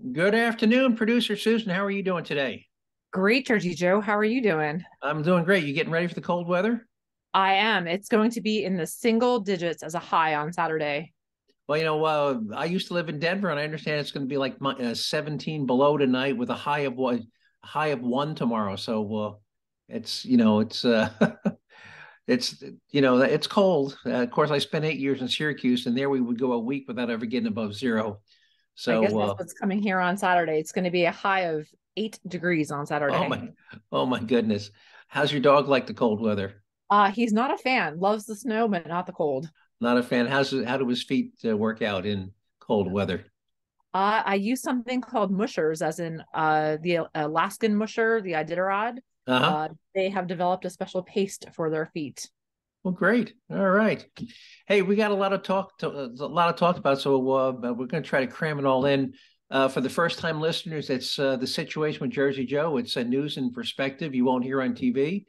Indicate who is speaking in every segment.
Speaker 1: Good afternoon, producer Susan. How are you doing today?
Speaker 2: Great, Turkey Joe. How are you doing?
Speaker 1: I'm doing great. You getting ready for the cold weather?
Speaker 2: I am. It's going to be in the single digits as a high on Saturday.
Speaker 1: Well, you know, uh, I used to live in Denver, and I understand it's going to be like uh, 17 below tonight with a high of what high of one tomorrow. So, uh, it's you know, it's uh, it's you know, it's cold. Uh, of course, I spent eight years in Syracuse, and there we would go a week without ever getting above zero.
Speaker 2: So I guess that's uh, what's coming here on Saturday. It's going to be a high of eight degrees on Saturday.
Speaker 1: Oh my, oh my goodness! How's your dog like the cold weather?
Speaker 2: Uh, he's not a fan. Loves the snow, but not the cold.
Speaker 1: Not a fan. How's how do his feet uh, work out in cold weather?
Speaker 2: Uh, I use something called mushers, as in uh, the Alaskan musher, the Iditarod. Uh-huh. Uh, they have developed a special paste for their feet.
Speaker 1: Well, great. All right. Hey, we got a lot of talk to, a lot of talk about, so uh, we're going to try to cram it all in. Uh, for the first time listeners, it's uh, the situation with Jersey Joe. It's a news and perspective you won't hear on TV.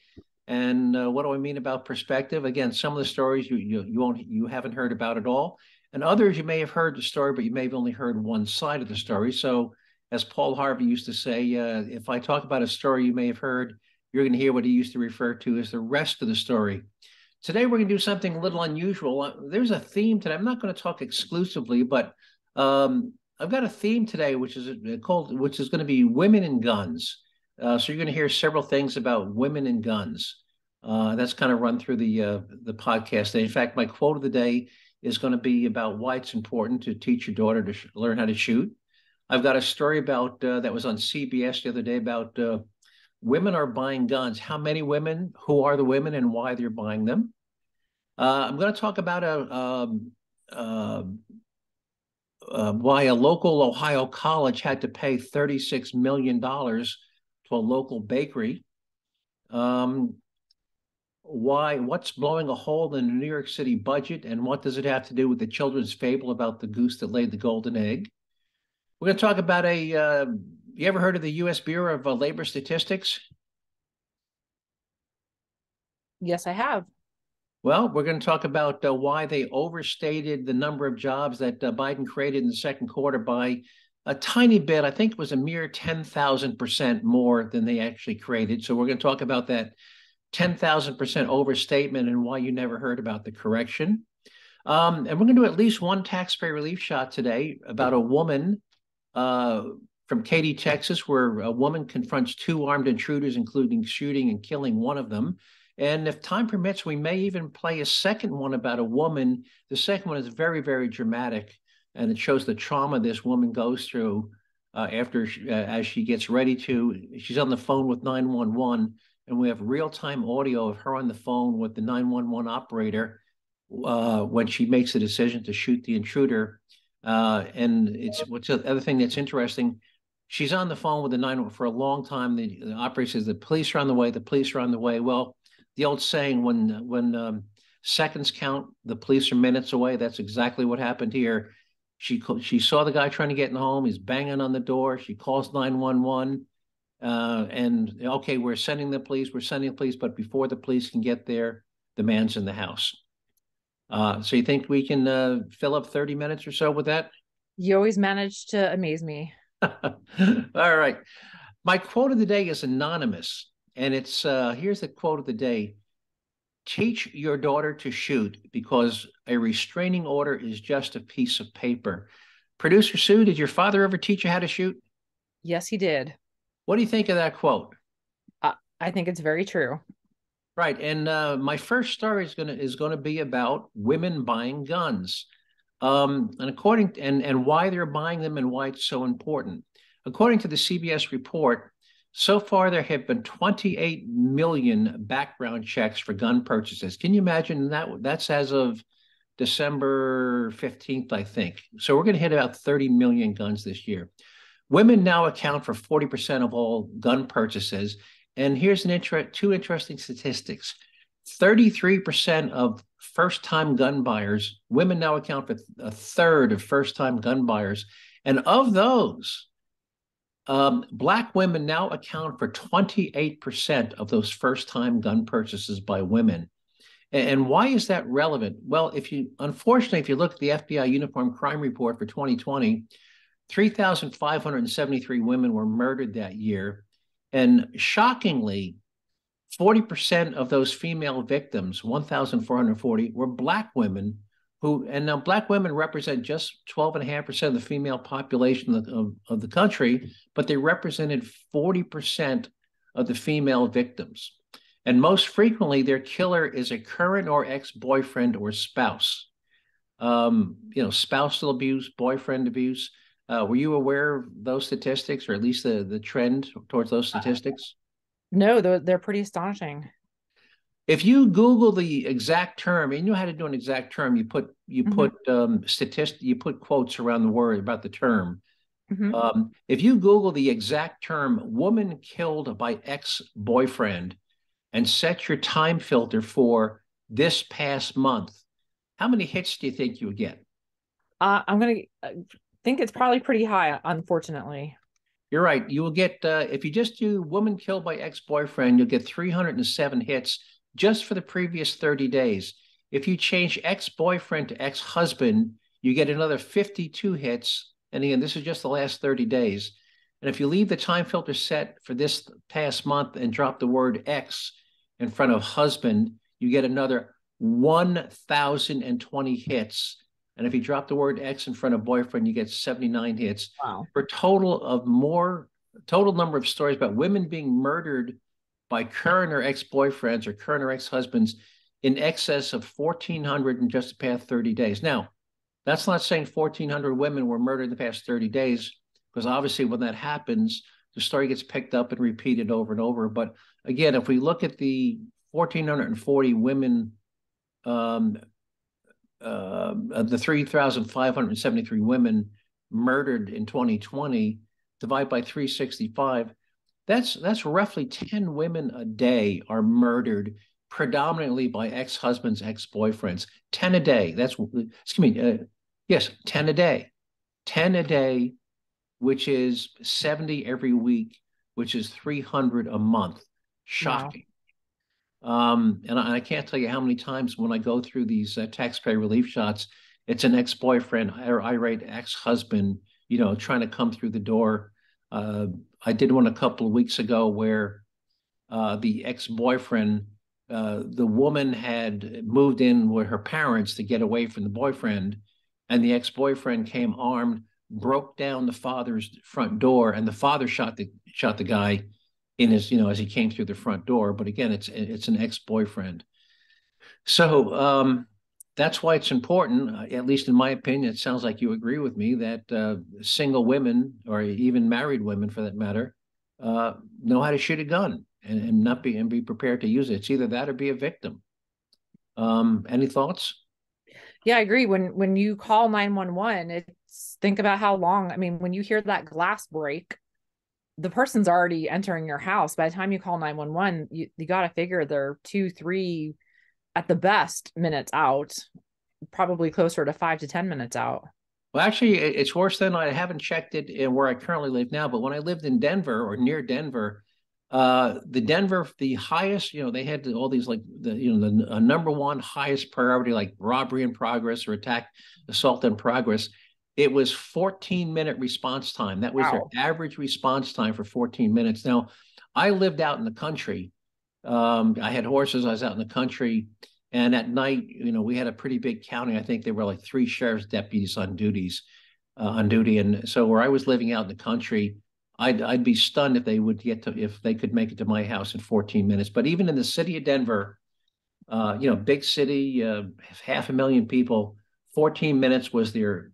Speaker 1: And uh, what do I mean about perspective? Again, some of the stories you, you you won't you haven't heard about at all, and others you may have heard the story, but you may have only heard one side of the story. So, as Paul Harvey used to say, uh, if I talk about a story you may have heard, you're going to hear what he used to refer to as the rest of the story. Today we're going to do something a little unusual. Uh, there's a theme today. I'm not going to talk exclusively, but um, I've got a theme today, which is uh, called, which is going to be women and guns. Uh, so you're going to hear several things about women and guns. Uh, that's kind of run through the uh, the podcast. In fact, my quote of the day is going to be about why it's important to teach your daughter to learn how to shoot. I've got a story about uh, that was on CBS the other day about women are buying guns. How many women? Who are the women, and why they're buying them? I'm going to talk about a um, uh, why a local Ohio college had to pay $36 million to a local bakery. Um, why, what's blowing a hole in the New York City budget, and what does it have to do with the children's fable about the goose that laid the golden egg? We're going to talk about a, uh, you ever heard of the U.S. Bureau of uh, Labor Statistics?
Speaker 2: Yes, I have.
Speaker 1: Well, we're going to talk about uh, why they overstated the number of jobs that uh, Biden created in the second quarter by a tiny bit. I think it was a mere 10,000% more than they actually created. So we're going to talk about that 10,000% overstatement and why you never heard about the correction. Um, and we're going to do at least one taxpayer relief shot today about a woman uh, from Katy, Texas, where a woman confronts two armed intruders, including shooting and killing one of them. And if time permits, we may even play a second one about a woman. The second one is very, very dramatic, and it shows the trauma this woman goes through uh, after she, uh, as she gets ready to. She's on the phone with 911, and we have real time audio of her on the phone with the 911 operator uh, when she makes the decision to shoot the intruder. Uh, and it's what's the other thing that's interesting. She's on the phone with the nine for a long time. The, the operator says the police are on the way. The police are on the way. Well, the old saying when when um, seconds count, the police are minutes away. That's exactly what happened here. She she saw the guy trying to get in the home. He's banging on the door. She calls nine one one, uh, and okay, we're sending the police. We're sending the police, but before the police can get there, the man's in the house. Uh, so you think we can uh, fill up thirty minutes or so with that?
Speaker 2: You always manage to amaze me.
Speaker 1: All right. My quote of the day is anonymous and it's uh, here's the quote of the day. Teach your daughter to shoot because a restraining order is just a piece of paper. Producer sue did your father ever teach you how to shoot?
Speaker 2: Yes he did.
Speaker 1: What do you think of that quote?
Speaker 2: Uh, i think it's very true.
Speaker 1: Right and uh, my first story is going to is going to be about women buying guns um, and according and and why they're buying them and why it's so important according to the cbs report so far, there have been 28 million background checks for gun purchases. Can you imagine that? That's as of December 15th, I think. So we're going to hit about 30 million guns this year. Women now account for 40% of all gun purchases. And here's an inter- two interesting statistics 33% of first time gun buyers, women now account for a third of first time gun buyers. And of those, um, black women now account for 28% of those first time gun purchases by women. And why is that relevant? Well, if you unfortunately, if you look at the FBI Uniform Crime Report for 2020, 3,573 women were murdered that year. And shockingly, 40% of those female victims, 1,440, were Black women who, and now Black women represent just 12.5% of the female population of, of, of the country, but they represented 40% of the female victims. And most frequently, their killer is a current or ex boyfriend or spouse. Um, you know, spousal abuse, boyfriend abuse. Uh, were you aware of those statistics, or at least the the trend towards those statistics?
Speaker 2: No, they're, they're pretty astonishing.
Speaker 1: If you Google the exact term, you know how to do an exact term, you put you mm-hmm. put um, statistic, you put quotes around the word about the term. Mm-hmm. Um, if you Google the exact term "woman killed by ex boyfriend" and set your time filter for this past month, how many hits do you think you would get?
Speaker 2: Uh, I'm gonna uh, think it's probably pretty high, unfortunately.
Speaker 1: You're right. You will get uh, if you just do "woman killed by ex-boyfriend," you'll get 307 hits just for the previous 30 days. If you change ex-boyfriend to ex-husband, you get another 52 hits. And again, this is just the last 30 days. And if you leave the time filter set for this past month and drop the word ex in front of husband, you get another 1,020 hits. And if you drop the word ex in front of boyfriend, you get 79 hits.
Speaker 2: Wow.
Speaker 1: For total of more, total number of stories about women being murdered by current or ex-boyfriends or current or ex-husbands in excess of 1,400 in just the past 30 days. Now, that's not saying 1,400 women were murdered in the past 30 days, because obviously when that happens, the story gets picked up and repeated over and over. But again, if we look at the 1,440 women, um, uh, the 3,573 women murdered in 2020, divide by 365, that's that's roughly 10 women a day are murdered predominantly by ex-husbands, ex-boyfriends. 10 a day. That's excuse me. Uh, yes, 10 a day. 10 a day, which is 70 every week, which is 300 a month. Shocking. Um, and I, I, can't tell you how many times when I go through these uh, taxpayer relief shots, it's an ex-boyfriend. Or irate ex-husband, you know, trying to come through the door. Uh, I did one a couple of weeks ago where uh, the ex-boyfriend, uh, the woman had moved in with her parents to get away from the boyfriend, and the ex-boyfriend came armed, broke down the father's front door, and the father shot the shot the guy in his, you know, as he came through the front door. But again, it's it's an ex-boyfriend. So um, that's why it's important, uh, at least in my opinion, it sounds like you agree with me that uh, single women, or even married women for that matter, uh, know how to shoot a gun and, and, not be and be prepared to use it. It's either that or be a victim. Um, any thoughts?
Speaker 2: Yeah, I agree. When when you call 911, it's think about how long. I mean, when you hear that glass break, the person's already entering your house. By the time you call 911, you, you got to figure they're two, three, at the best minutes out, probably closer to five to 10 minutes out.
Speaker 1: Well, actually, it's worse than I haven't checked it in where I currently live now. But when I lived in Denver or near Denver, uh, the Denver, the highest, you know, they had all these like the, you know, the uh, number one highest priority, like robbery in progress or attack, assault in progress. It was 14 minute response time. That was wow. their average response time for 14 minutes. Now, I lived out in the country. Um, I had horses. I was out in the country, and at night, you know, we had a pretty big county. I think there were like three sheriff's deputies on duties, uh, on duty. And so where I was living out in the country, I'd I'd be stunned if they would get to if they could make it to my house in 14 minutes. But even in the city of Denver, uh, you know, big city, uh, half a million people, 14 minutes was their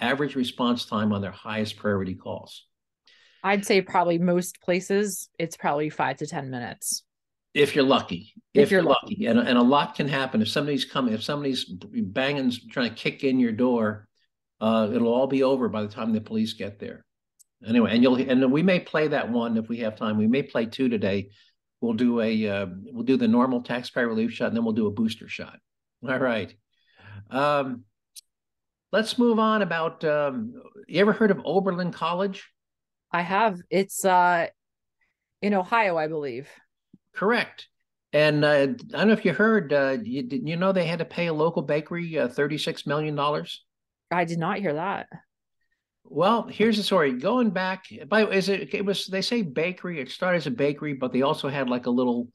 Speaker 1: average response time on their highest priority calls.
Speaker 2: I'd say probably most places it's probably five to 10 minutes
Speaker 1: if you're lucky. If, if you're, lucky. lucky. And, and a lot can happen. If somebody's coming, if somebody's banging, trying to kick in your door, uh, it'll all be over by the time the police get there. Anyway, and you'll and we may play that one if we have time. We may play two today. We'll do a uh, we'll do the normal taxpayer relief shot, and then we'll do a booster shot. All right. Um, let's move on. About um, you ever heard of Oberlin College?
Speaker 2: I have. It's uh, in Ohio, I believe.
Speaker 1: Correct. And uh, I don't know if you heard, uh, you, you know they had to pay a local bakery uh, $36 million?
Speaker 2: I did not hear that.
Speaker 1: Well, here's the story. Going back, by is it? It was they say bakery. It started as a bakery, but they also had like a little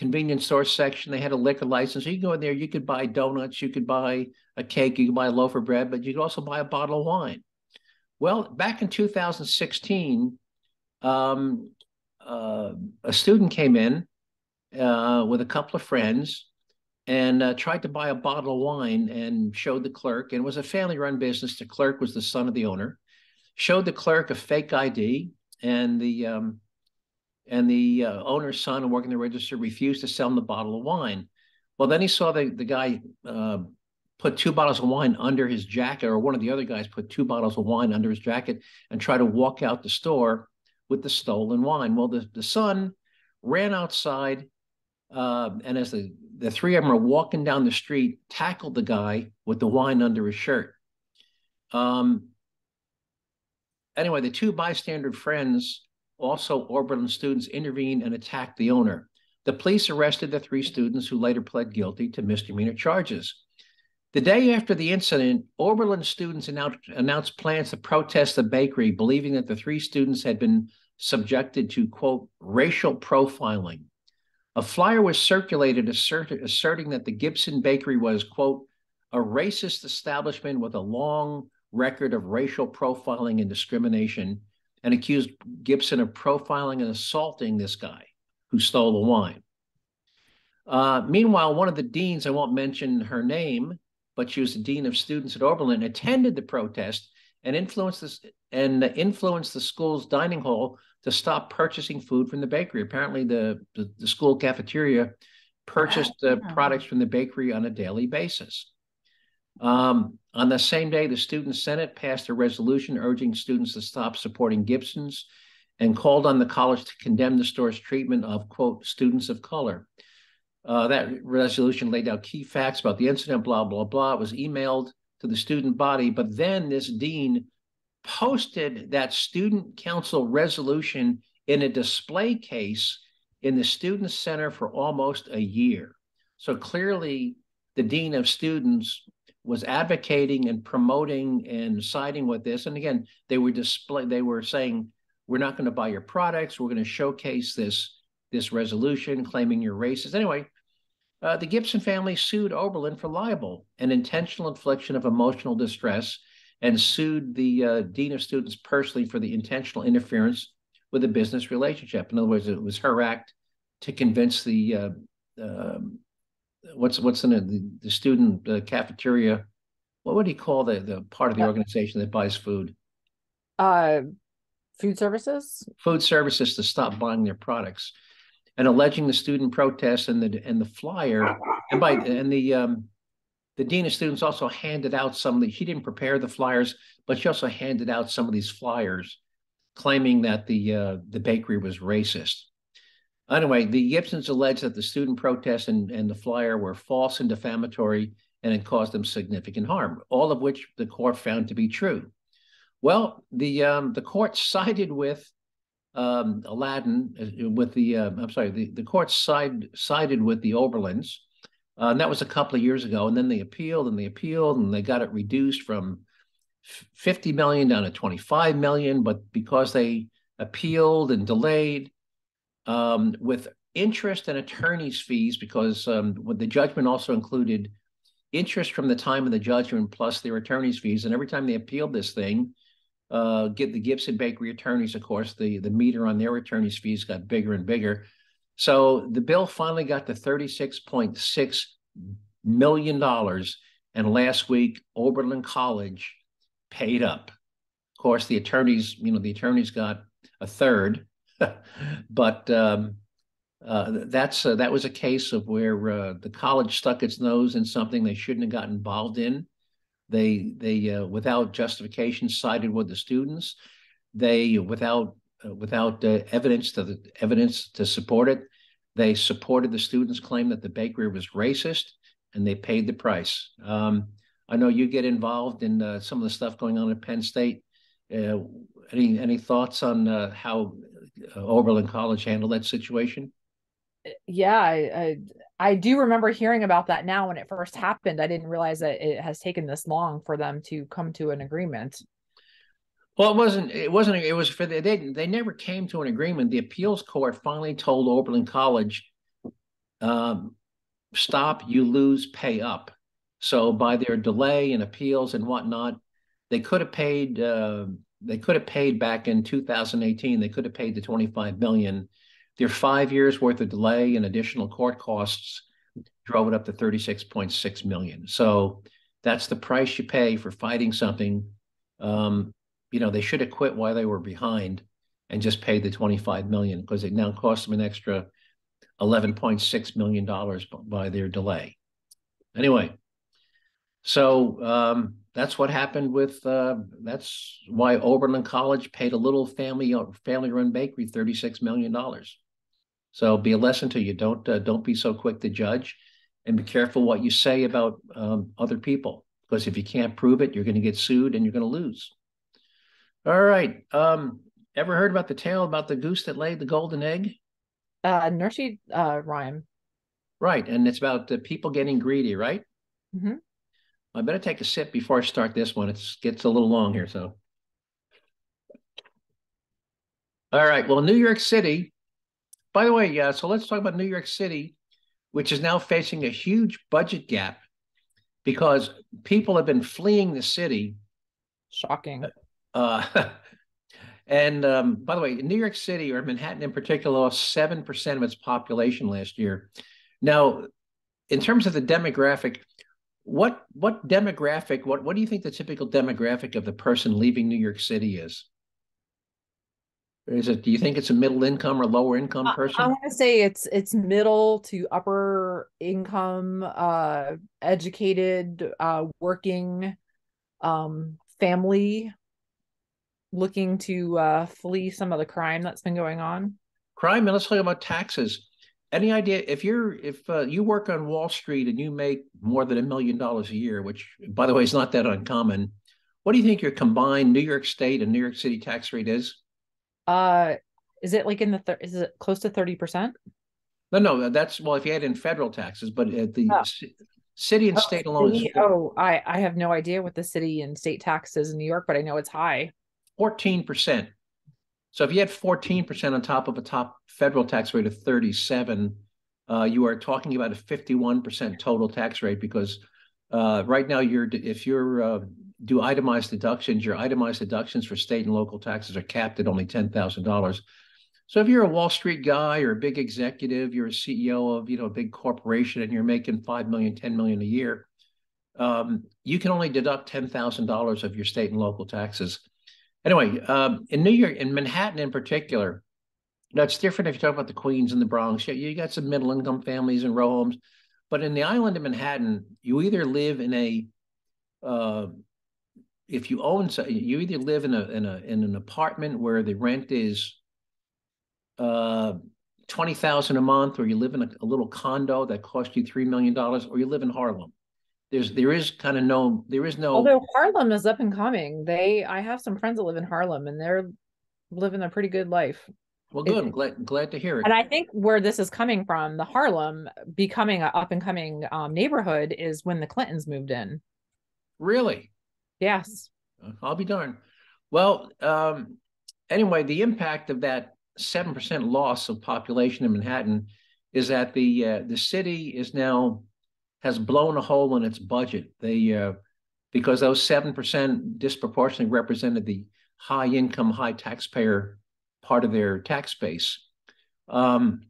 Speaker 1: convenience store section. They had a liquor license. So you go in there, you could buy donuts, you could buy a cake, you could buy a loaf of bread, but you could also buy a bottle of wine. Well, back in 2016, um, uh, a student came in uh, with a couple of friends and uh, tried to buy a bottle of wine and showed the clerk, and it was a family run business. The clerk was the son of the owner, showed the clerk a fake ID, and the um, and the uh, owner's son working the register refused to sell him the bottle of wine. Well, then he saw the, the guy uh, put two bottles of wine under his jacket, or one of the other guys put two bottles of wine under his jacket and try to walk out the store with the stolen wine. Well, the, the son ran outside, uh, and as the, the three of them are walking down the street, tackled the guy with the wine under his shirt. Um, anyway, the two bystander friends also, Oberlin students intervened and attacked the owner. The police arrested the three students who later pled guilty to misdemeanor charges. The day after the incident, Oberlin students announced, plans to protest the bakery, believing that the three students had been subjected to, quote, racial profiling. A flyer was circulated assert, asserting that the Gibson Bakery was, quote, a racist establishment with a long record of racial profiling and discrimination and accused Gibson of profiling and assaulting this guy who stole the wine. Uh, meanwhile, one of the deans, I won't mention her name, but she was the dean of students at Oberlin, attended the protest and influenced this and influenced the school's dining hall to stop purchasing food from the bakery. Apparently, the the, the school cafeteria purchased the products from the bakery on a daily basis. Um, on the same day, the Student Senate passed a resolution urging students to stop supporting Gibson's and called on the college to condemn the store's treatment of, quote, students of color. Uh, that resolution laid out key facts about the incident, blah, blah, blah. It was emailed to the student body, but then this dean posted that student council resolution in a display case in the student center for almost a year. So clearly, the dean of students was advocating and promoting and siding with this. And again, they were display they were saying, we're not going to buy your products. We're going to showcase this this resolution claiming you're racist. Anyway, uh, the Gibson family sued Oberlin for libel and intentional infliction of emotional distress and sued the uh, dean of students personally for the intentional interference with a business relationship. In other words, it was her act to convince the uh, um, what's what's in it? The, the student uh, cafeteria? What would he call the the part of the organization that buys food?
Speaker 2: Uh food services?
Speaker 1: Food services to stop buying their products and alleging the student protest and the and the flyer. And by and the um the dean of students also handed out some of the he didn't prepare the flyers but she also handed out some of these flyers claiming that the uh, the bakery was racist Anyway, the Gibsons alleged that the student protests and, and the flyer were false and defamatory and it caused them significant harm, all of which the court found to be true. Well, the um, the court sided with um, Aladdin, uh, with the uh, I'm sorry, the, the court side, sided with the Oberlins, uh, and that was a couple of years ago. And then they appealed and they appealed and they got it reduced from 50 million down to 25 million. But because they appealed and delayed, um, with interest and attorney's fees because um, the judgment also included interest from the time of the judgment plus their attorney's fees. And every time they appealed this thing, uh, get the Gibson Bakery attorneys, of course, the, the meter on their attorney's fees got bigger and bigger. So the bill finally got to $36.6 million. And last week, Oberlin College paid up. Of course, the attorneys, you know, the attorneys got a third but um, uh, that's uh, that was a case of where uh, the college stuck its nose in something they shouldn't have got involved in. They they uh, without justification sided with the students. They without uh, without uh, evidence to the evidence to support it. They supported the students' claim that the bakery was racist, and they paid the price. Um, I know you get involved in some of the stuff going on at Penn State. any any thoughts on how uh, Oberlin College handle that situation?
Speaker 2: Yeah, I, I, I do remember hearing about that now when it first happened. I didn't realize that it has taken this long for them to come to an agreement.
Speaker 1: Well, it wasn't, it wasn't, it was for the, they, they never came to an agreement. The appeals court finally told Oberlin College, um, stop, you lose, pay up. So by their delay in appeals and whatnot, they could have paid, uh, they could have paid back in 2018, they could have paid the 25 million. Their five years worth of delay and additional court costs drove it up to 36.6 million. So that's the price you pay for fighting something. Um, you know, they should have quit while they were behind and just paid the 25 million because it now costs them an extra 11.6 million dollars by their delay. Anyway, so um, that's what happened with. Uh, that's why Oberlin College paid a little family family run bakery 36 million dollars. So be a lesson to you. Don't uh, don't be so quick to judge, and be careful what you say about um, other people because if you can't prove it, you're going to get sued and you're going to lose. All right. Um, ever heard about the tale about the goose that laid the golden egg?
Speaker 2: Uh, nursery uh, rhyme.
Speaker 1: Right, and it's about the people getting greedy, right?
Speaker 2: Mm-hmm.
Speaker 1: I better take a sip before I start this one. It gets a little long here, so. All right. Well, New York City. By the way, yeah. So let's talk about New York City, which is now facing a huge budget gap because people have been fleeing the city.
Speaker 2: Shocking.
Speaker 1: Uh, and um, by the way, New York City or Manhattan in particular lost 7% of its population last year. Now, in terms of the demographic, what what demographic, what, what do you think the typical demographic of the person leaving New York City is? Is it do you think it's a middle income or lower income person?
Speaker 2: I, I want to say it's it's middle to upper income, uh educated, uh working um family looking to uh, flee some of the crime that's been going on?
Speaker 1: Crime, and let's talk about taxes. Any idea if you're if uh, you work on Wall Street and you make more than a million dollars a year, which by the way is not that uncommon, what do you think your combined New York State and New York City tax rate is?
Speaker 2: Uh, is it like in the thir- is it close to thirty percent?
Speaker 1: No, no, that's well if you add in federal taxes, but at the oh. c- city and
Speaker 2: oh,
Speaker 1: state alone.
Speaker 2: City? oh, I I have no idea what the city and state taxes in New York, but I know it's high.
Speaker 1: 14%. So if you had 14% on top of a top federal tax rate of 37, uh, you are talking about a 51% total tax rate because uh, right now you're if you're uh, do itemized deductions, your itemized deductions for state and local taxes are capped at only $10,000. So if you're a Wall Street guy or a big executive, you're a CEO of you know a big corporation and you're making 5 million, 10 million a year, um, you can only deduct $10,000 of your state and local taxes. Anyway, um, in New York, in Manhattan in particular, that's different if you talk about the Queens and the Bronx. You, you got some middle income families and row homes, but in the island of Manhattan, you either live in a, uh, if you own, you either live in a in a in an apartment where the rent is uh, twenty thousand a month, or you live in a, a little condo that costs you three million dollars, or you live in Harlem there's there is kind of no there is no
Speaker 2: although harlem is up and coming. They i have some friends that live in harlem and they're living a pretty good life.
Speaker 1: Well good. It, i'm glad glad to hear it.
Speaker 2: And i think where this is coming from the harlem becoming an up and coming um, neighborhood is when the clintons moved in.
Speaker 1: Really?
Speaker 2: Yes.
Speaker 1: Uh, i'll be darned. Well um anyway the impact of that 7% loss of population in manhattan is that the uh, the city is now has blown a hole in its budget. They uh, because those seven percent disproportionately represented the high income, high taxpayer part of their tax base. Um,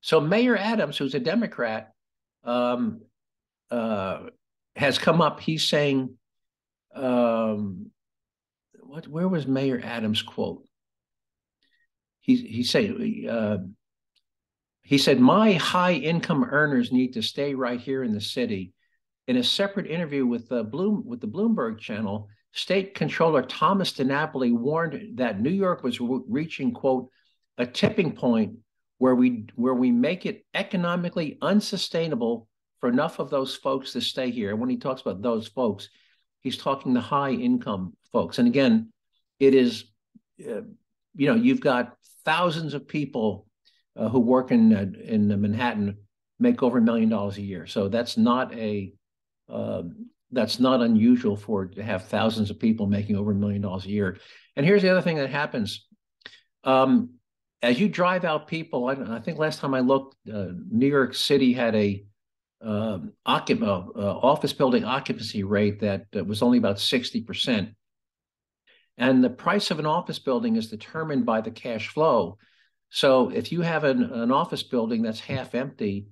Speaker 1: so Mayor Adams, who's a Democrat, um, uh, has come up. He's saying, um, "What? Where was Mayor Adams' quote?" He he said, uh, he said, My high income earners need to stay right here in the city. In a separate interview with the Bloom with the Bloomberg channel, State Controller Thomas DiNapoli warned that New York was re- reaching, quote, a tipping point where we where we make it economically unsustainable for enough of those folks to stay here. And when he talks about those folks, he's talking the high income folks. And again, it is, uh, you know, you've got thousands of people uh, who work in uh, in Manhattan make over a million dollars a year. So that's not a uh, that's not unusual for to have thousands of people making over a million dollars a year. And here's the other thing that happens. Um, as you drive out people, I, I think last time I looked, uh, New York City had a um, occup- uh, uh, office building occupancy rate that, that was only about 60%. And the price of an office building is determined by the cash flow. So if you have an, an office building that's half empty,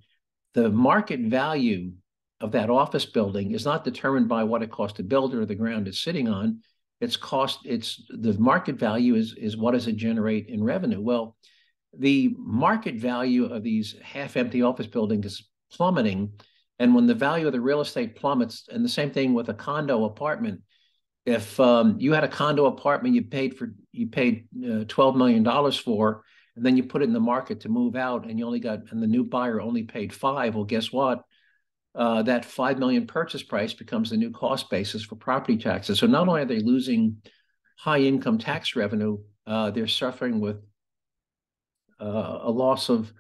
Speaker 1: the market value of that office building is not determined by what it costs to build or the ground it's sitting on. It's cost, it's the market value is, is what does it generate in revenue? Well, the market value of these half empty office buildings is plummeting. And when the value of the real estate plummets, and the same thing with a condo apartment, if um, you had a condo apartment you paid for you paid uh, 12 million dollars for and then you put it in the market to move out and you only got and the new buyer only paid five. Well guess what? Uh, that five million purchase price becomes the new cost basis for property taxes. So not only are they losing high income tax revenue uh, they're suffering with uh, a loss of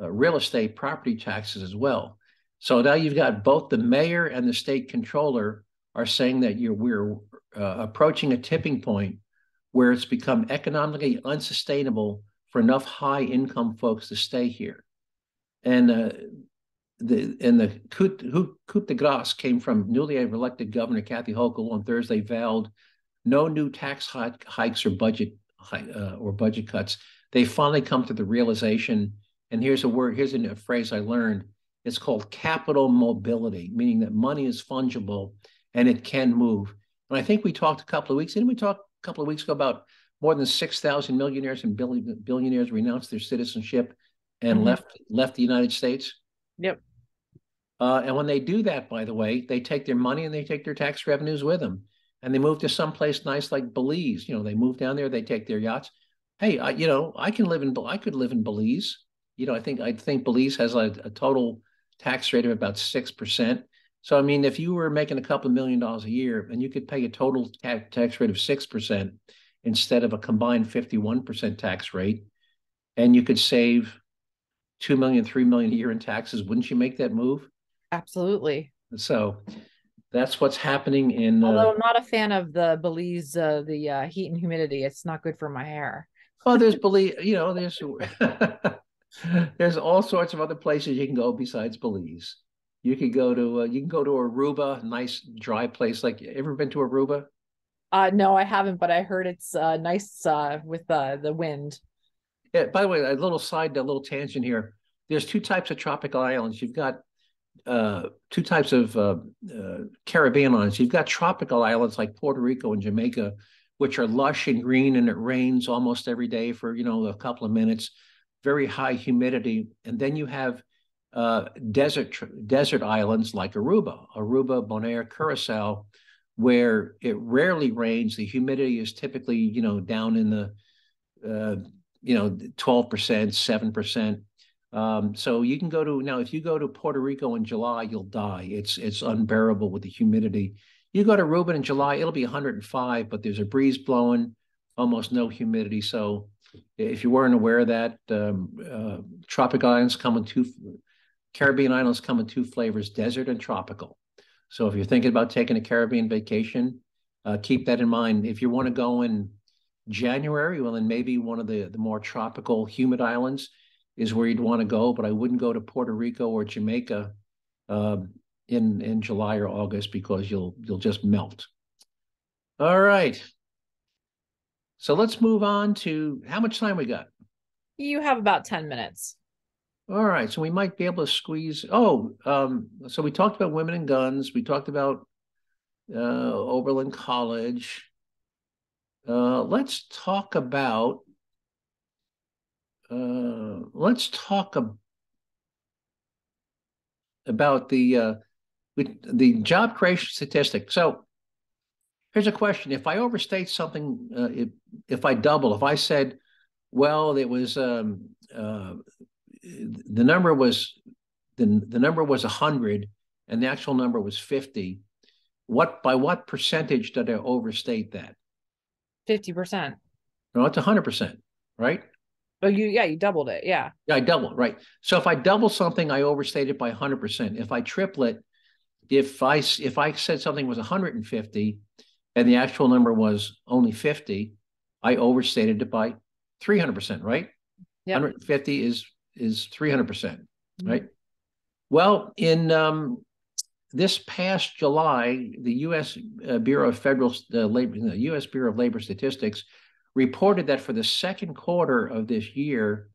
Speaker 1: uh, real estate property taxes as well. So now you've got both the mayor and the state controller are saying that you're we're uh, approaching a tipping point where it's become economically unsustainable for enough high income folks to stay here. And uh, the and the coup, coup de grace came from newly elected Governor Kathy Hochul on Thursday vowed no new tax hikes or budget uh, or budget cuts. They finally come to the realization, and here's a word, here's a phrase I learned. It's called capital mobility, meaning that money is fungible and it can move. And I think we talked a couple of weeks, didn't we talk a couple of weeks ago about more than 6,000 millionaires and billionaires renounced their citizenship and mm-hmm. left left the United States?
Speaker 2: Yep.
Speaker 1: Uh, and when they do that, by the way, they take their money and they take their tax revenues with them. And they move to someplace nice like Belize. You know, they move down there, they take their yachts. Hey, I, you know, I can live in I could live in Belize. You know, I think I think Belize has a, a total tax rate of about six percent. So, I mean, if you were making a couple of million dollars a year and you could pay a total tax rate of 6% instead of a combined 51% tax rate, and you could save 2 million, 3 million a year in taxes, wouldn't you make that move?
Speaker 2: Absolutely.
Speaker 1: So that's what's happening in.
Speaker 2: Uh, Although I'm not a fan of the Belize, uh, the uh, heat and humidity, it's not good for my hair.
Speaker 1: oh, there's Belize, you know, there's there's all sorts of other places you can go besides Belize. You could go to uh, you can go to Aruba, nice dry place. Like ever been to Aruba?
Speaker 2: Uh, no, I haven't, but I heard it's uh, nice uh, with uh, the wind.
Speaker 1: Yeah. By the way, a little side, a little tangent here. There's two types of tropical islands. You've got uh, two types of uh, uh, Caribbean islands. You've got tropical islands like Puerto Rico and Jamaica, which are lush and green, and it rains almost every day for you know a couple of minutes. Very high humidity, and then you have uh, desert desert islands like Aruba, Aruba, Bonaire, Curacao, where it rarely rains. The humidity is typically, you know, down in the, uh, you know, twelve percent, seven percent. Um, so you can go to now. If you go to Puerto Rico in July, you'll die. It's it's unbearable with the humidity. You go to Aruba in July, it'll be 105, but there's a breeze blowing, almost no humidity. So if you weren't aware of that, um, uh, tropic islands come in two Caribbean islands come in two flavors, desert and tropical. So if you're thinking about taking a Caribbean vacation, uh, keep that in mind. If you want to go in January, well, then maybe one of the, the more tropical, humid islands is where you'd want to go. But I wouldn't go to Puerto Rico or Jamaica uh, in in July or August because you'll you'll just melt. All right. So let's move on to how much time we got.
Speaker 2: You have about ten minutes.
Speaker 1: All right, so we might be able to squeeze. Oh, um, so we talked about women and guns. We talked about uh, Oberlin College. Uh, let's talk about. Uh, let's talk ab- about the uh, the job creation statistic. So here's a question: If I overstate something, uh, if if I double, if I said, well, it was um, uh, the number was the, the number was 100 and the actual number was 50 what by what percentage did i overstate that?
Speaker 2: 50%
Speaker 1: no it's 100% right?
Speaker 2: Oh you yeah you doubled it yeah.
Speaker 1: Yeah i doubled right. So if i double something i overstate it by 100% if i triple it, if i if i said something was 150 and the actual number was only 50 I overstated it by 300%, right?
Speaker 2: Yep.
Speaker 1: 150 is is 300%, percent right? Well, in um, this past July, the U.S. Uh, Bureau of Federal uh, Labor, the U.S. Bureau of Labor Statistics, reported that for the second quarter of this year,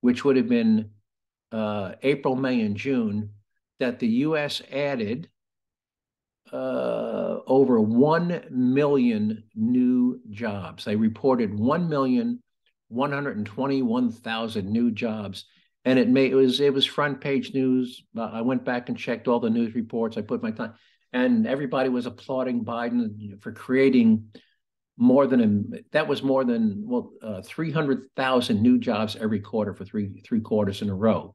Speaker 1: which would have been uh, April, May, and June, that the U.S. added uh, over 1 million new jobs. They reported 1,121,000 new jobs. And it made it was it was front page news. Uh, I went back and checked all the news reports. I put my time, and everybody was applauding Biden for creating more than a that was more than well uh, 300,000 new jobs every quarter for three three quarters in a row.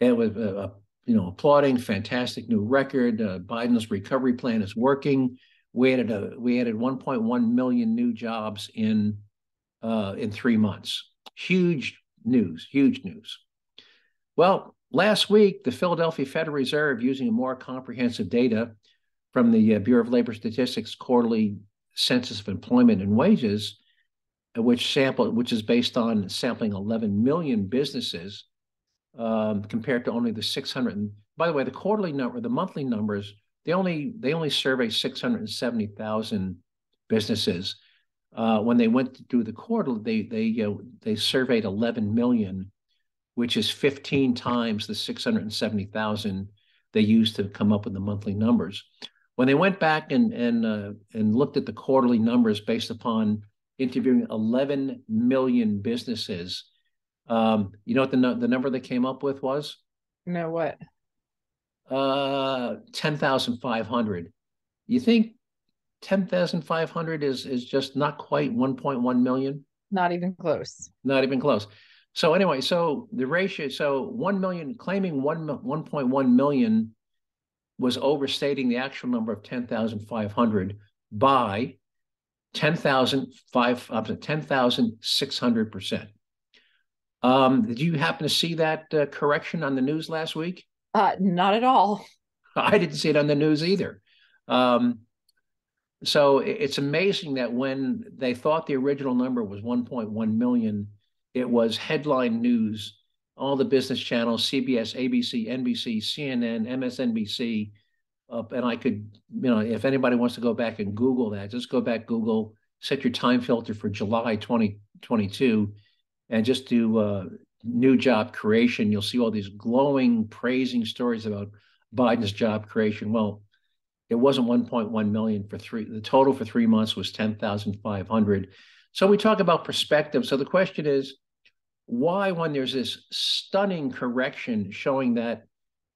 Speaker 1: It was a, a you know, applauding, fantastic new record. Uh, Biden's recovery plan is working. We added a, we added 1.1 million new jobs in uh, in three months. Huge news, huge news. Well, last week, the Philadelphia Federal Reserve, using a more comprehensive data from the uh, Bureau of Labor Statistics quarterly census of employment and wages, uh, which sample which is based on sampling 11 million businesses um, compared to only the 600. And by the way, the quarterly number, the monthly numbers, they only they only survey 670,000 businesses. Uh, when they went to do the quarter, they they uh, they surveyed 11 million, which is 15 times the 670,000 they used to come up with the monthly numbers. When they went back and and uh, and looked at the quarterly numbers based upon interviewing 11 million businesses, um, you know what the the number they came up with was?
Speaker 2: No, what?
Speaker 1: Uh, ten thousand five hundred. You think ten thousand five hundred is is just not quite one point one million?
Speaker 2: Not even close.
Speaker 1: Not even close. So anyway, so the ratio, so one million claiming one one point one million was overstating the actual number of ten thousand five hundred by ten thousand five up to ten thousand six hundred percent. Um, did you happen to see that uh, correction on the news last week?
Speaker 2: Uh, not at all.
Speaker 1: I didn't see it on the news either. Um, so it's amazing that when they thought the original number was 1.1 million, it was headline news. All the business channels, CBS, ABC, NBC, CNN, MSNBC, uh, and I could, you know, if anybody wants to go back and Google that, just go back, Google, set your time filter for July 2022, and just do uh, new job creation, you'll see all these glowing, praising stories about Biden's job creation. Well, it wasn't 1.1 million for three. The total for three months was 10,500. So we talk about perspective. So the question is, why, when there's this stunning correction showing that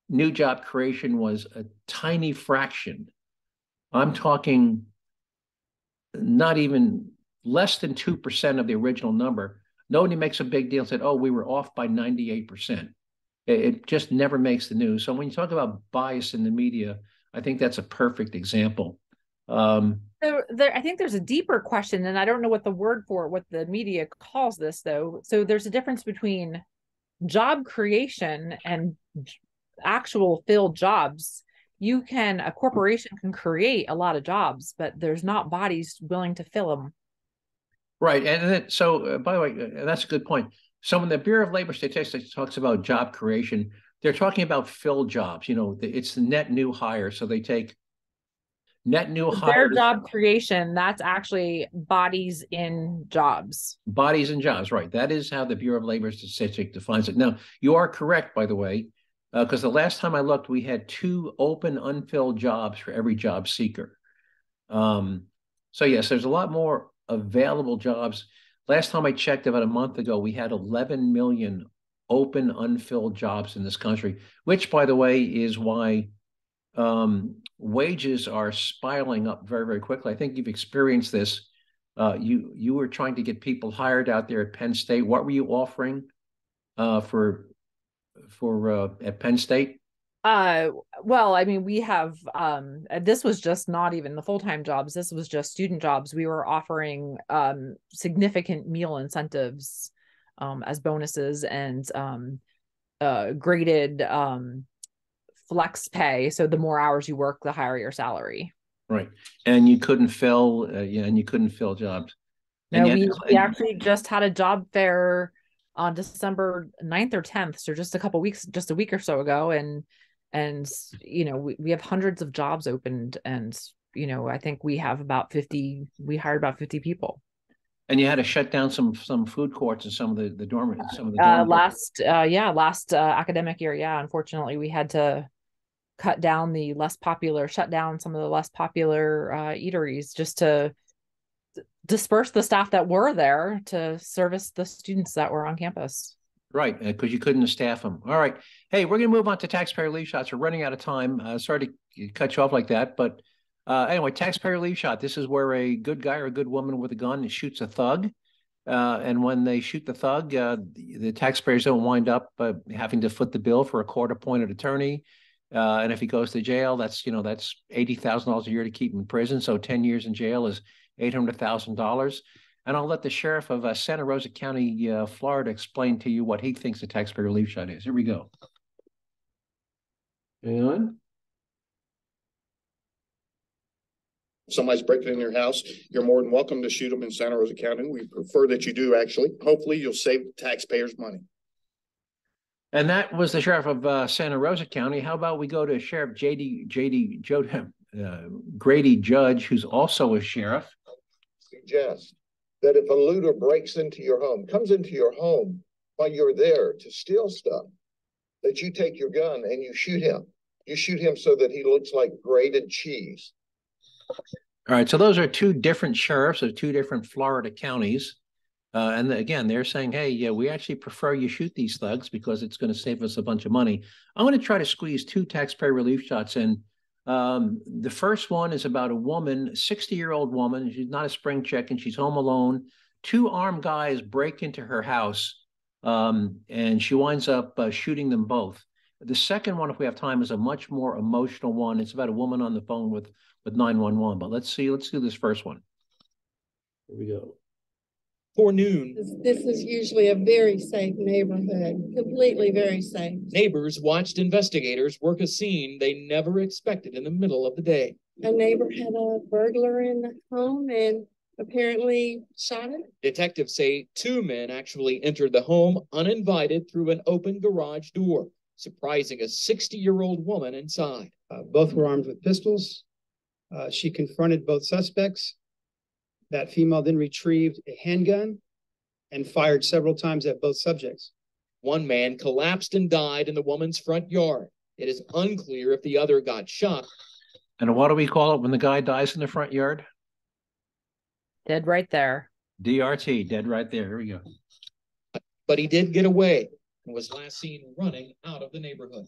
Speaker 1: new job creation was a tiny fraction, I'm talking not even less than 2% of the original number, Nobody makes a big deal and said, oh, we were off by 98%. It, it just never makes the news. So when you talk about bias in the media, I think that's a perfect example. Um,
Speaker 2: there, there, I think there's a deeper question, and I don't know what the word for what the media calls this, though. So there's a difference between job creation and actual filled jobs. You can, a corporation can create a lot of jobs, but there's not bodies willing to fill them.
Speaker 1: Right. And then, so, uh, by the way, uh, that's a good point. So, when the Bureau of Labor Statistics talks about job creation, they're talking about filled jobs. You know, it's the net new hire. So, they take net new
Speaker 2: hire. Their job creation, that's actually bodies in jobs.
Speaker 1: Bodies in jobs, right. That is how the Bureau of Labor Statistics defines it. Now, you are correct, by the way, because uh, the last time I looked, we had two open, unfilled jobs for every job seeker. Um, so, yes, there's a lot more available jobs. Last time I checked, about a month ago, we had 11 million open, unfilled jobs in this country, which, by the way, is why um, wages are spiraling up very, very quickly. I think you've experienced this. Uh, you you were trying to get people hired out there at Penn State. What were you offering uh, for for uh, at Penn State?
Speaker 2: Uh, well, I mean, we have um this was just not even the full-time jobs. This was just student jobs. We were offering um significant meal incentives um as bonuses and um uh graded um flex pay. So the more hours you work, the higher your salary.
Speaker 1: Right. And you couldn't fill uh, yeah, and you couldn't fill jobs.
Speaker 2: No,
Speaker 1: And
Speaker 2: we, we actually just had a job fair on December 9th or 10th. So just a couple weeks, just a week or so ago. And, and, you know, we, we have hundreds of jobs opened and, you know, I think we have about 50, we hired about 50 people.
Speaker 1: And you had to shut down some some food courts and some of the the dormant some of the
Speaker 2: Uh, last, uh, yeah, last, uh, academic year. Yeah. Unfortunately, we had to cut down the less popular, shut down some of the less popular, uh, eateries just to disperse the staff that were there to service the students that were on campus.
Speaker 1: Right, because you couldn't staff them. All right. Hey, we're going to move on to taxpayer relief shots. We're running out of time. Uh, sorry to cut you off like that, but uh, anyway, taxpayer relief shot. This is where a good guy or a good woman with a gun shoots a thug. Uh, and when they shoot the thug, uh, the, the taxpayers don't wind up uh, having to foot the bill for a court-appointed attorney. Uh, and if he goes to jail, that's you know that's eighty thousand dollars a year to keep him in prison. So ten years in jail is eight hundred thousand dollars. And I'll let the sheriff of uh, Santa Rosa County, uh, Florida, explain to you what he thinks the taxpayer relief shot is. Here we go. And
Speaker 3: somebody's breaking in your house, you're more than welcome to shoot them in Santa Rosa County. We prefer that you do actually. Hopefully, you'll save taxpayers money.
Speaker 1: And that was the sheriff of uh, Santa Rosa County. How about we go to Sheriff JD JD Joe uh, Grady Judd, who's also a sheriff.
Speaker 4: suggest that if a looter breaks into your home, comes into your home while you're there to steal stuff, that you take your gun and you shoot him. You shoot him so that he looks like grated cheese.
Speaker 1: All right, so those are two different sheriffs of two different Florida counties. Uh, and again, they're saying, hey, yeah, we actually prefer you shoot these thugs because it's going to save us a bunch of money. I'm going to try to squeeze two taxpayer relief shots in. Um, the first one is about a woman, 60 year old woman. She's not a spring chicken. She's home alone. Two armed guys break into her house um, and she winds up uh, shooting them both. The second one, if we have time, is a much more emotional one. It's about a woman on the phone with with 911. But let's see, let's do this first one. Here we go.
Speaker 5: Before noon,
Speaker 6: This, this is usually a very safe neighborhood, completely very safe.
Speaker 5: neighbors watched investigators work a scene they never expected in the middle of the day.
Speaker 6: A neighbor had a burglar in the home and apparently shot it.
Speaker 5: Detectives say two men actually entered the home uninvited through an open garage door, surprising a 60 year old woman inside.
Speaker 7: Uh, both were armed with pistols. Uh, she confronted both suspects. That female then retrieved a handgun and fired several times at both subjects.
Speaker 5: One man collapsed and died in the woman's front yard. It is unclear if the other got shot.
Speaker 1: And what do we call it when the guy dies in the front yard?
Speaker 2: Dead right there.
Speaker 1: DRT, dead right there. Here we go.
Speaker 5: but he did get away and was last seen running out of the neighborhood.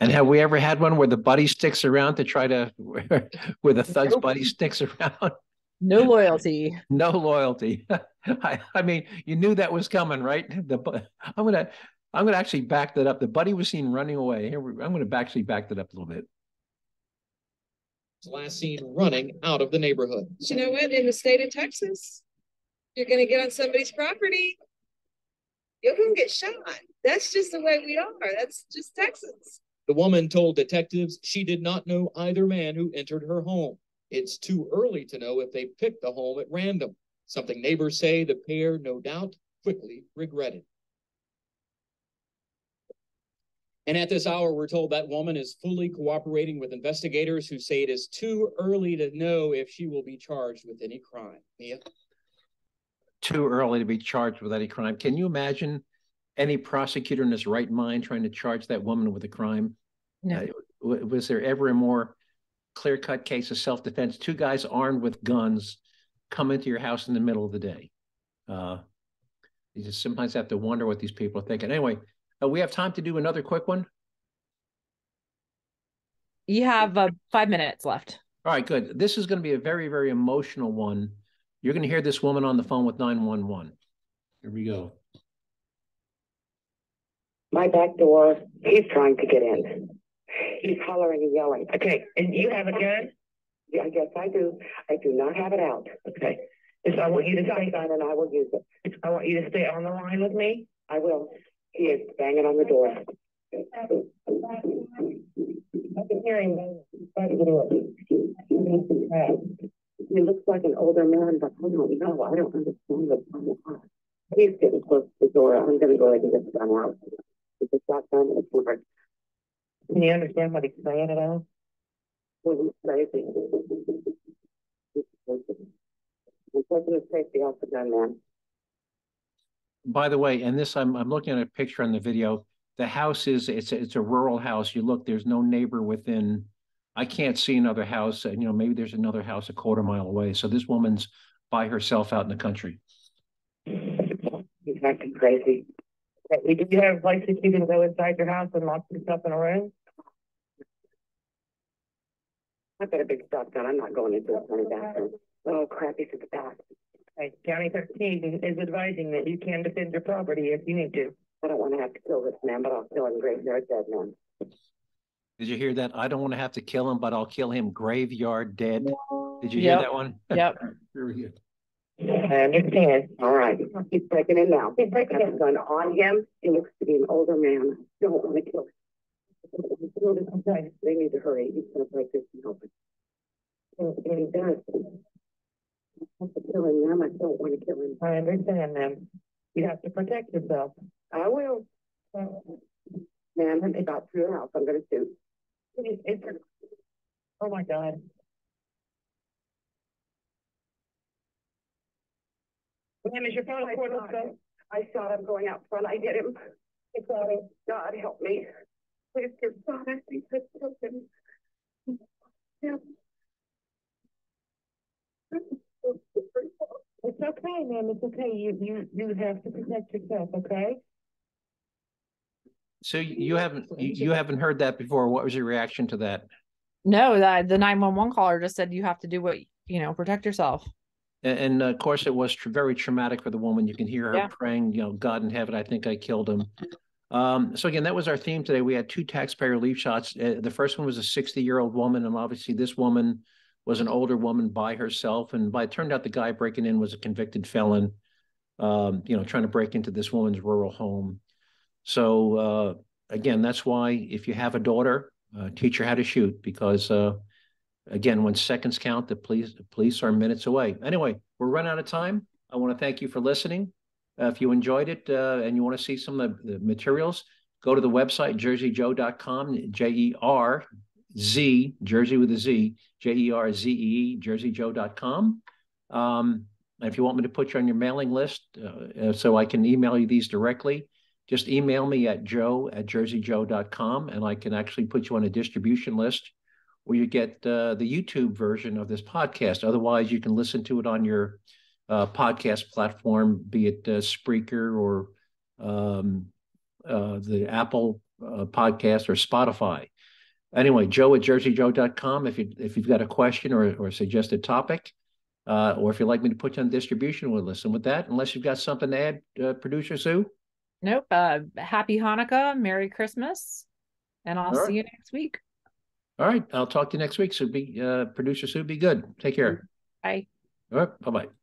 Speaker 1: And have we ever had one where the buddy sticks around to try to, where the thug's buddy sticks around?
Speaker 2: No loyalty.
Speaker 1: No loyalty. I, I mean, you knew that was coming, right? The, I'm gonna, I'm gonna actually back that up. The buddy was seen running away. Here, we- I'm gonna actually back that up a little bit.
Speaker 5: Last seen running out of the neighborhood.
Speaker 6: You know what? In the state of Texas, you're gonna get on somebody's property. You're gonna get shot. That's just the way we are. That's just Texas.
Speaker 5: The woman told detectives she did not know either man who entered her home. It's too early to know if they picked the home at random, something neighbors say the pair no doubt quickly regretted. And at this hour, we're told that woman is fully cooperating with investigators who say it is too early to know if she will be charged with any crime. Mia?
Speaker 1: Too early to be charged with any crime. Can you imagine any prosecutor in his right mind trying to charge that woman with a crime?
Speaker 2: No.
Speaker 1: Uh, was there ever a more clear cut case of self defense? Two guys armed with guns come into your house in the middle of the day. Uh, you just sometimes have to wonder what these people are thinking. Anyway, uh, we have time to do another quick one.
Speaker 2: You have uh, five minutes left.
Speaker 1: All right, good. This is going to be a very, very emotional one. You're going to hear this woman on the phone with 911. Here we go.
Speaker 8: my back door. He's trying to get in. He's hollering and yelling.
Speaker 9: Okay, and you have a gun?
Speaker 8: Yeah, yes, I do. I do not have it out.
Speaker 9: Okay. So I want you to stay,
Speaker 8: Shotgun and I will use it.
Speaker 9: I want you to stay on the line with me.
Speaker 8: I will. He is banging on the door.
Speaker 9: I can hear him. banging by the door.
Speaker 8: He looks like an older man, but I don't know. I don't understand what's going on. He's getting close to the door. I'm gonna go ahead and get the gun out. If it's not done, it's over.
Speaker 9: Can you understand what he's saying at all?
Speaker 8: When he's crazy. I'm taking safety off man.
Speaker 1: By the way, and this, I'm, I'm looking at a picture on the video. The house is, it's, a- it's a rural house. You look, there's no neighbor within. I can't see another house, and you know, maybe there's another house a quarter mile away. So this woman's by herself out in the country.
Speaker 8: He's acting crazy.
Speaker 9: Okay, Do you have places you can go inside your house and lock yourself in a room?
Speaker 8: I've got a big shotgun. I'm not going into a funny bathroom. Oh crap, he's at the back.
Speaker 9: Okay, County thirteen is advising that you can defend your property if you need to.
Speaker 8: I don't want to have to kill this man, but I'll kill him graveyard dead man.
Speaker 1: Did you hear that? I don't want to have to kill him, but I'll kill him graveyard dead. Did you hear that one?
Speaker 2: Yep.
Speaker 1: Very good.
Speaker 9: I understand.
Speaker 8: All right, he's breaking in now. He's breaking in. Gun on him. He looks to be an older man. I Don't want to kill him. They need to hurry. He's gonna break this thing open. And and he does. I have to kill him. I don't want to kill him.
Speaker 9: I understand, ma'am. You have to protect yourself.
Speaker 8: I will. Man, me got through the house. I'm gonna shoot.
Speaker 9: It- it's- Oh, my God. Ma'am, is your phone
Speaker 8: I
Speaker 9: recording?
Speaker 8: shot. I shot him going out front. I hit him. Sorry. God help me. Please give God. I think I killed him.
Speaker 9: It's okay, ma'am, it's okay. You, you, you have to protect yourself, okay?
Speaker 1: So you you haven't, you, you haven't heard that before. What was your reaction to that?
Speaker 2: No, that the nine one one caller just said you have to do what you know, protect yourself.
Speaker 1: And, and of course, it was tr- very traumatic for the woman. You can hear her
Speaker 2: Yeah.
Speaker 1: praying, you know, God in heaven, I think I killed him. Um, so again, that was our theme today. We had two taxpayer relief shots. Uh, the first one was a 60 year old woman, and obviously this woman was an older woman by herself. And by it turned out the guy breaking in was a convicted felon, um, you know, trying to break into this woman's rural home. So uh, again, that's why if you have a daughter, uh, teach her how to shoot because uh, again, when seconds count, the police the police are minutes away. Anyway, we're running out of time. I want to thank you for listening. Uh, if you enjoyed it uh, and you want to see some of the, the materials, go to the website jerseyjoe.com, J E R Z, Jersey with a Z, J E R Z E, jerseyjoe.com. Um, and if you want me to put you on your mailing list uh, so I can email you these directly, just email me at joe at jerseyjoe.com and I can actually put you on a distribution list where you get uh, the YouTube version of this podcast. Otherwise, you can listen to it on your uh, podcast platform, be it uh, Spreaker or um, uh, the Apple uh, podcast or Spotify. Anyway, joe at jerseyjoe.com if, you, if you've got a question or, or a suggested topic, uh, or if you'd like me to put you on distribution, we'll listen with that. Unless you've got something to add, uh, producer Sue.
Speaker 2: Nope. Uh happy Hanukkah, Merry Christmas, and I'll
Speaker 1: right.
Speaker 2: see you next week.
Speaker 1: All right, I'll talk to you next week. So be uh, producer Sue, be good. Take care.
Speaker 2: Bye.
Speaker 1: All right, bye bye.